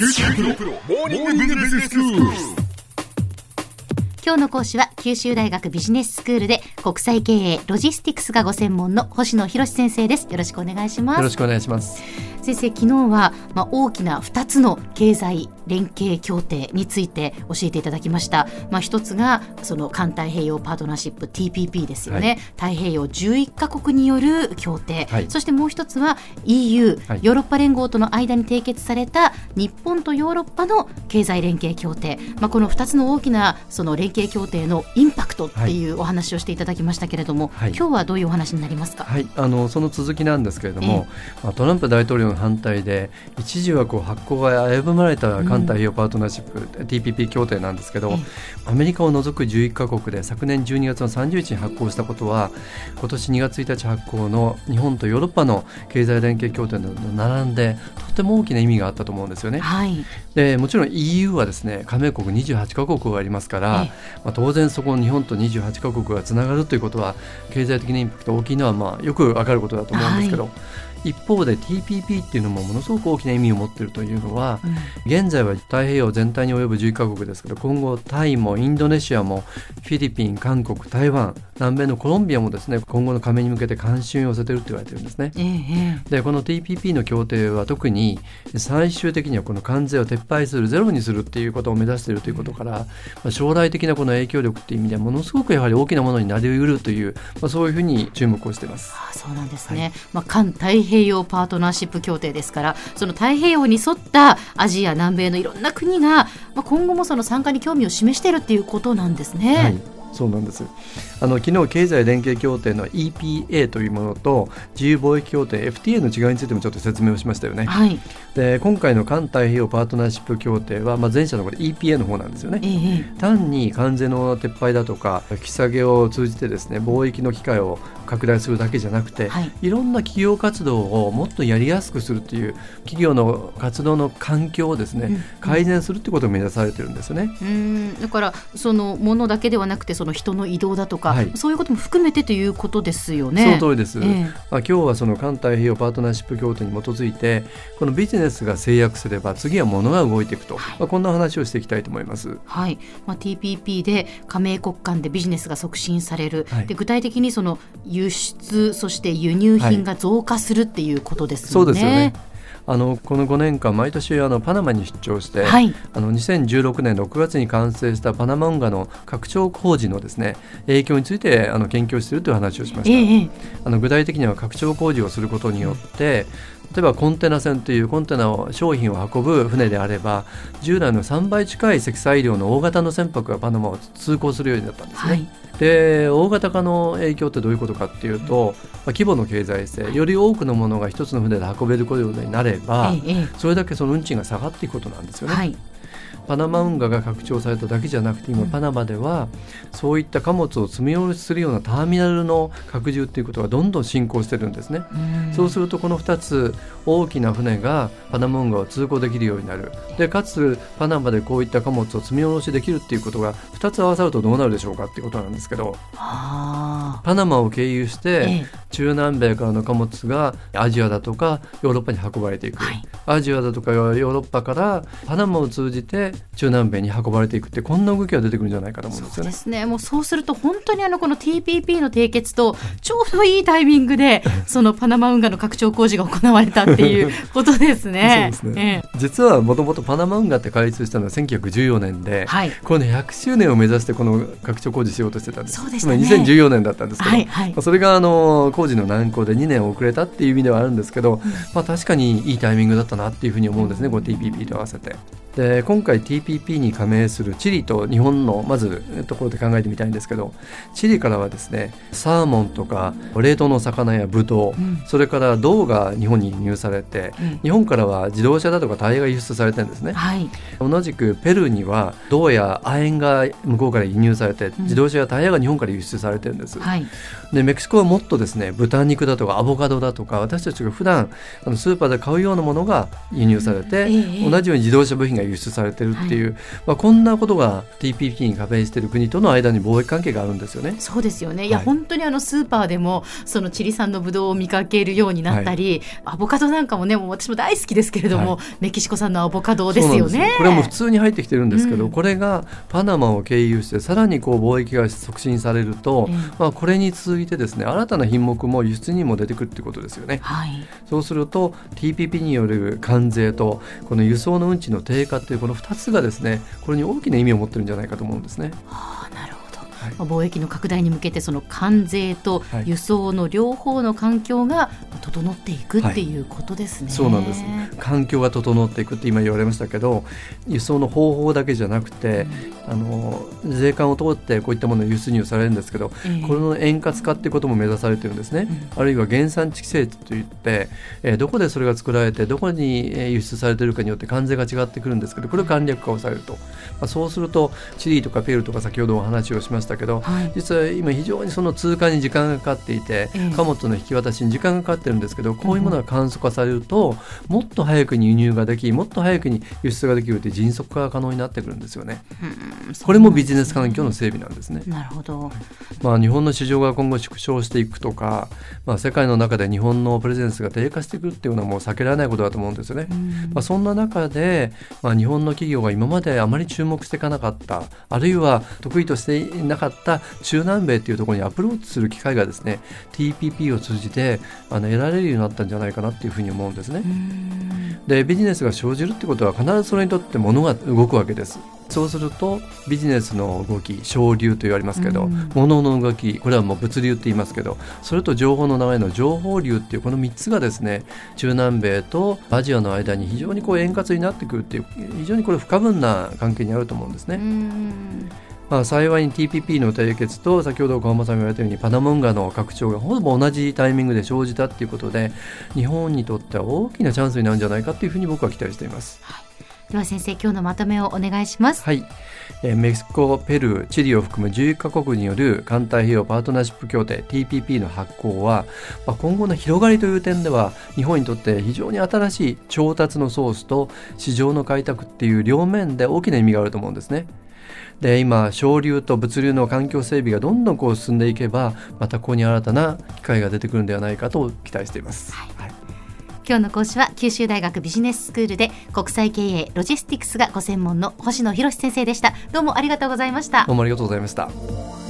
今日の講師は九州大学ビジネススクールで国際経営ロジスティクスがご専門の星野博先生です。よろしくお願いします。よろしくお願いします。先生昨日はまあ大きな2つの経済連携協定について教えていただきました。まあ、一つがその環太平洋パートナーシップ TPP ですよね、はい、太平洋11カ国による協定、はい、そしてもう一つは EU、はい、ヨーロッパ連合との間に締結された日本とヨーロッパの経済連携協定、まあ、この2つの大きなその連携協定のインパクトっていうお話をしていただきましたけれども、今日はどういうお話になりますか、はい、あのその続きなんですけれども、まあ、トランプ大統領の反対で一時はこう発行が危ぶまれた環太平洋パートナーシップ、うん TPP 協定なんですけど、アメリカを除く11カ国で昨年12月の30日に発行したことは今年2月1日発行の日本とヨーロッパの経済連携協定と並んでとても大きな意味があったと思うんですよね。はい、でもちろん EU はですね加盟国28カ国がありますから、まあ、当然そこ日本と28カ国がつながるということは経済的なインパクト大きいのはまあよくわかることだと思うんですけど。はい一方で TPP っていうのもものすごく大きな意味を持っているというのは、うん、現在は太平洋全体に及ぶ11カ国ですけど今後タイもインドネシアもフィリピン韓国台湾南米のコロンビアもですね今後の加盟に向けて関心を寄せていると言われてるんですね。えー、でこの TPP の協定は特に最終的にはこの関税を撤廃するゼロにするっていうことを目指しているということから、まあ、将来的なこの影響力っていう意味ではものすごくやはり大きなものになりうるという、まあ、そういうふうに注目をしています。あそうなんですね、はい、まあ、環太平洋パートナーシップ協定ですからその太平洋に沿ったアジア南米のいろんな国が、まあ、今後もその参加に興味を示しているっていうことなんですね。はいそうなんです。あの昨日経済連携協定の EPA というものと自由貿易協定 FTA の違いについてもちょっと説明をしましたよね、はい、で今回の環太平洋パートナーシップ協定は、まあ、前者のこれ EPA の方なんですよね、えー、単に関税の撤廃だとか引き下げを通じてですね貿易の機会を拡大するだけじゃなくて、はい、いろんな企業活動をもっとやりやすくするという企業の活動の環境をですね、うん、改善するということを目指されてるんですよね。うん。だからそのものだけではなくてその人の移動だとか、はい、そういうことも含めてということですよね。その通りです。えー、まあ今日はその環太平洋パートナーシップ協定に基づいてこのビジネスが制約すれば次は物が動いていくと、はい、まあこんな話をしていきたいと思います。はい。まあ TPP で加盟国間でビジネスが促進される。はい、で具体的にその輸出そして輸入品が増加するっていうことですね。そうですよね。あのこの5年間毎年あのパナマに出張して、はい、あの2016年6月に完成したパナマ運河の拡張工事のですね影響についてあの研究しているという話をしました、えー、あの具体的には拡張工事をすることによって例えばコンテナ船というコンテナを商品を運ぶ船であれば従来の3倍近い積載量の大型の船舶がパナマを通行するようになったんですね。はいで大型化の影響ってどういうことかっていうと、まあ、規模の経済性より多くのものが一つの船で運べることになれば、それだけその運賃が下がっていくことなんですよね。はいパナマ運河が拡張されただけじゃなくて今パナマではそういった貨物を積み下ろしするようなターミナルの拡充ということがどんどん進行してるんですね。そうするとこの2つ大きな船がパナマ運河を通行できるようになる。でかつパナマでこういった貨物を積み下ろしできるっていうことが2つ合わさるとどうなるでしょうかっていうことなんですけどパナマを経由して中南米からの貨物がアジアだとかヨーロッパに運ばれていく、はい、アジアだとかヨーロッパからパナマを通じて中南米に運ばれていくってこんな動きが出てくるんじゃないかと思うんですよね。そうですね。もうそうすると本当にあのこの TPP の締結とちょうどいいタイミングでそのパナマ運河の拡張工事が行われたっていうことですね。そうですね、ええ、実はもともとパナマ運河って開通したのは1914年で、はい、この100周年を目指してこの拡張工事しようとしてたんです。そうでしたね、2014年だったんですけど、はいはい、それがあの工事の難航で2年遅れたっていう意味ではあるんですけど、うん、まあ確かにいいタイミングだったなっていうふうに思うんですね、この TPP と合わせて。で今回 TPP に加盟するチリと日本のまずところで考えてみたいんですけどチリからはですねサーモンとか冷凍の魚やブドウ、うん、それから銅が日本に輸入されて、うん、日本からは自動車だとかタイヤが輸出されてるんですね、はい、同じくペルーには銅や亜鉛が向こうから輸入されて、自動車やタイヤが日本から輸出されてるんです、はい、でメキシコはもっとですね豚肉だとかアボカドだとか私たちが普段あのスーパーで買うようなものが輸入されて、同じように自動車部品がが輸出されてるっていう、はい、まあ、こんなことが TPP に加盟している国との間に貿易関係があるんですよね。そうですよね。いや、はい、本当にあのスーパーでもそのチリ産のブドウを見かけるようになったり、アボカドなんかもねもう私も大好きですけれども、メキシコ産のアボカドですよね。これも普通に入ってきてるんですけど、うん、これがパナマを経由してさらにこう貿易が促進されると、まあ、これに続いてですね新たな品目も輸出にも出てくるってことですよね。はい、そうすると TPP による関税とこの輸送の運賃の低かというこの2つがですねこれに大きな意味を持ってるんじゃないかと思うんですね。はあ、なるほどはい、貿易の拡大に向けてその関税と輸送の両方の環境が整っていくってい。うことですね、はい、そうなんです。環境が整っていくって今言われましたけど輸送の方法だけじゃなくて、うん、あの税関を通ってこういったもの輸出入されるんですけど、えー、この円滑化っていうことも目指されてるんですね、うん、あるいは原産地規制といって、えー、どこでそれが作られてどこに輸出されてるかによって関税が違ってくるんですけどこれを簡略化をされると、まあ、そうするとチリとかペルーとか先ほどお話をしましたけど、はい、実は今非常にその通貨に時間がかかっていて、貨物の引き渡しに時間がかかってるんですけどこういうものが簡素化されると、もっと早くに輸入ができもっと早くに輸出ができるという迅速化が可能になってくるんですよね。これもビジネス環境の整備なんですね。なるほど、まあ、日本の市場が今後縮小していくとか、まあ、世界の中で日本のプレゼンスが低下していくっていうのはもう避けられないことだと思うんですよね。まあ、そんな中で、まあ、日本の企業が今まであまり注目していかなかったあるいは得意としていなかった中南米っていうところにアプローチする機会がですね TPP を通じてあの得られるようになったんじゃないかなっていうふうに思うんですね。でビジネスが生じるってことは必ずそれにとって物が動くわけです。そうするとビジネスの動き省流と言われますけど、物の動きこれはもう物流って言いますけどそれと情報の流れの情報流っていうこの3つがですね中南米とアジアの間に非常にこう円滑になってくるっていう非常にこれ不可分な関係にあると思うんですね。まあ、幸いに TPP の締結と先ほど小浜さんが言われたようにパナモンガの拡張がほぼ同じタイミングで生じたということで日本にとっては大きなチャンスになるんじゃないかというふうに僕は期待しています。はいでは先生今日のまとめをお願いしますはい、えー、メキシコペルーチリを含む11カ国による環太平洋パートナーシップ協定 TPP の発行は、まあ、今後の広がりという点では日本にとって非常に新しい調達のソースと市場の開拓っていう両面で大きな意味があると思うんですね。で今省流と物流の環境整備がどんどんこう進んでいけばまたここに新たな機会が出てくるんではないかと期待しています。はい、はい今日の講師は九州大学ビジネススクールで国際経営ロジスティクスがご専門の星野博先生でした。どうもありがとうございました。どうもありがとうございました